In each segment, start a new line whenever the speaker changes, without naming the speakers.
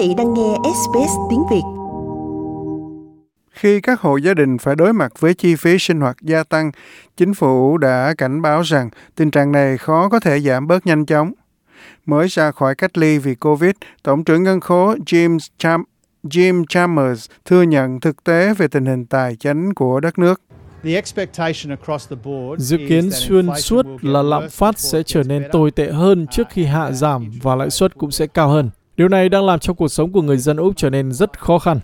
vị đang nghe SBS tiếng Việt.
Khi các hộ gia đình phải đối mặt với chi phí sinh hoạt gia tăng, chính phủ đã cảnh báo rằng tình trạng này khó có thể giảm bớt nhanh chóng. Mới ra khỏi cách ly vì COVID, Tổng trưởng Ngân khố Jim, Cham- Jim Chalmers thừa nhận thực tế về tình hình tài chính của đất nước.
Dự kiến xuyên suốt là lạm phát sẽ trở nên tồi tệ hơn trước khi hạ giảm và lãi suất cũng sẽ cao hơn. Điều này đang làm cho cuộc sống của người dân Úc trở nên rất khó khăn.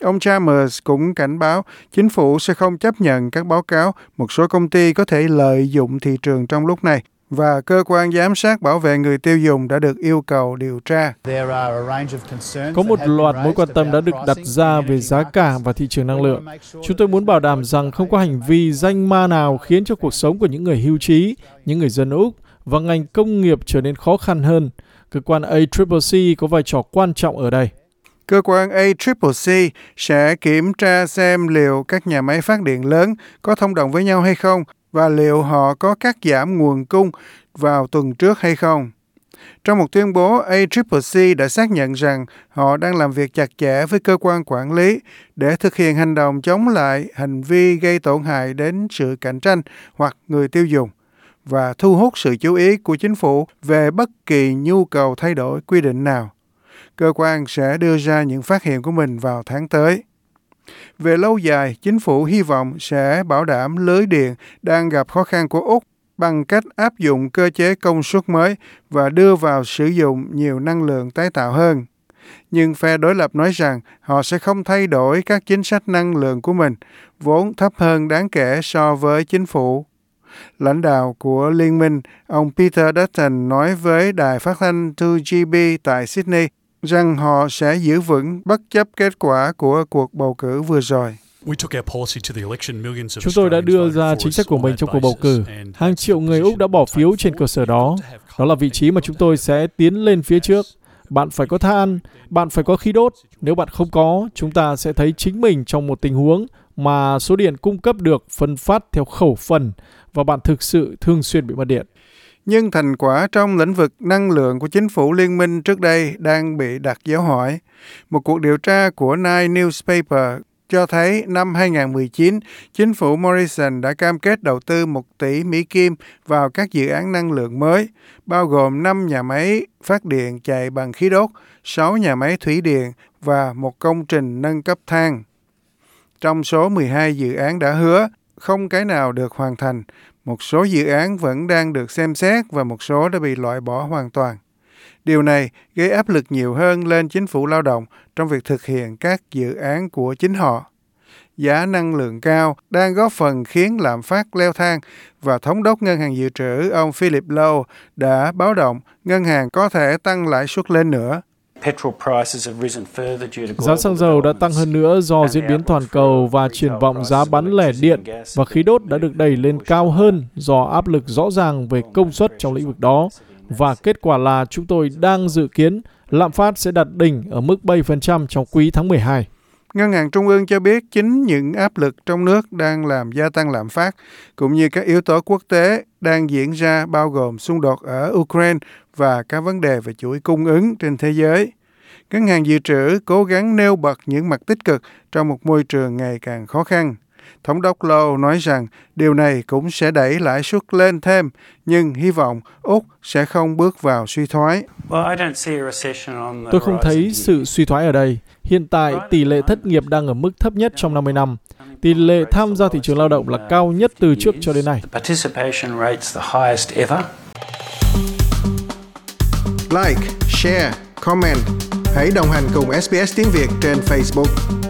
Ông Chalmers cũng cảnh báo chính phủ sẽ không chấp nhận các báo cáo một số công ty có thể lợi dụng thị trường trong lúc này và cơ quan giám sát bảo vệ người tiêu dùng đã được yêu cầu điều tra.
Có một loạt mối quan tâm đã được đặt ra về giá cả và thị trường năng lượng. Chúng tôi muốn bảo đảm rằng không có hành vi danh ma nào khiến cho cuộc sống của những người hưu trí, những người dân Úc và ngành công nghiệp trở nên khó khăn hơn. Cơ quan ACCC có vai trò quan trọng ở đây.
Cơ quan ACCC sẽ kiểm tra xem liệu các nhà máy phát điện lớn có thông đồng với nhau hay không và liệu họ có cắt giảm nguồn cung vào tuần trước hay không. Trong một tuyên bố, ACCC đã xác nhận rằng họ đang làm việc chặt chẽ với cơ quan quản lý để thực hiện hành động chống lại hành vi gây tổn hại đến sự cạnh tranh hoặc người tiêu dùng và thu hút sự chú ý của chính phủ về bất kỳ nhu cầu thay đổi quy định nào. Cơ quan sẽ đưa ra những phát hiện của mình vào tháng tới. Về lâu dài, chính phủ hy vọng sẽ bảo đảm lưới điện đang gặp khó khăn của Úc bằng cách áp dụng cơ chế công suất mới và đưa vào sử dụng nhiều năng lượng tái tạo hơn. Nhưng phe đối lập nói rằng họ sẽ không thay đổi các chính sách năng lượng của mình, vốn thấp hơn đáng kể so với chính phủ. Lãnh đạo của liên minh, ông Peter Dutton nói với đài phát thanh 2GB tại Sydney rằng họ sẽ giữ vững bất chấp kết quả của cuộc bầu cử vừa rồi.
Chúng tôi đã đưa ra chính sách của mình trong cuộc bầu cử. Hàng triệu người Úc đã bỏ phiếu trên cơ sở đó. Đó là vị trí mà chúng tôi sẽ tiến lên phía trước. Bạn phải có than, bạn phải có khí đốt. Nếu bạn không có, chúng ta sẽ thấy chính mình trong một tình huống mà số điện cung cấp được phân phát theo khẩu phần và bạn thực sự thường xuyên bị mất điện
nhưng thành quả trong lĩnh vực năng lượng của chính phủ liên minh trước đây đang bị đặt dấu hỏi. Một cuộc điều tra của Nine Newspaper cho thấy năm 2019, chính phủ Morrison đã cam kết đầu tư 1 tỷ Mỹ Kim vào các dự án năng lượng mới, bao gồm 5 nhà máy phát điện chạy bằng khí đốt, 6 nhà máy thủy điện và một công trình nâng cấp than. Trong số 12 dự án đã hứa, không cái nào được hoàn thành, một số dự án vẫn đang được xem xét và một số đã bị loại bỏ hoàn toàn. Điều này gây áp lực nhiều hơn lên chính phủ lao động trong việc thực hiện các dự án của chính họ. Giá năng lượng cao đang góp phần khiến lạm phát leo thang và thống đốc ngân hàng dự trữ ông Philip Lowe đã báo động ngân hàng có thể tăng lãi suất lên nữa.
Giá xăng dầu đã tăng hơn nữa do diễn biến toàn cầu và triển vọng giá bán lẻ điện và khí đốt đã được đẩy lên cao hơn do áp lực rõ ràng về công suất trong lĩnh vực đó. Và kết quả là chúng tôi đang dự kiến lạm phát sẽ đạt đỉnh ở mức 7% trong quý tháng 12.
Ngân hàng Trung ương cho biết chính những áp lực trong nước đang làm gia tăng lạm phát, cũng như các yếu tố quốc tế đang diễn ra bao gồm xung đột ở Ukraine và các vấn đề về chuỗi cung ứng trên thế giới. Ngân hàng dự trữ cố gắng nêu bật những mặt tích cực trong một môi trường ngày càng khó khăn. Thống đốc Lowe nói rằng điều này cũng sẽ đẩy lãi suất lên thêm, nhưng hy vọng Úc sẽ không bước vào suy thoái.
Tôi không thấy sự suy thoái ở đây. Hiện tại, tỷ lệ thất nghiệp đang ở mức thấp nhất trong 50 năm. Tỷ lệ tham gia thị trường lao động là cao nhất từ trước cho đến nay.
Like, share, comment. Hãy đồng hành cùng SBS tiếng Việt trên Facebook.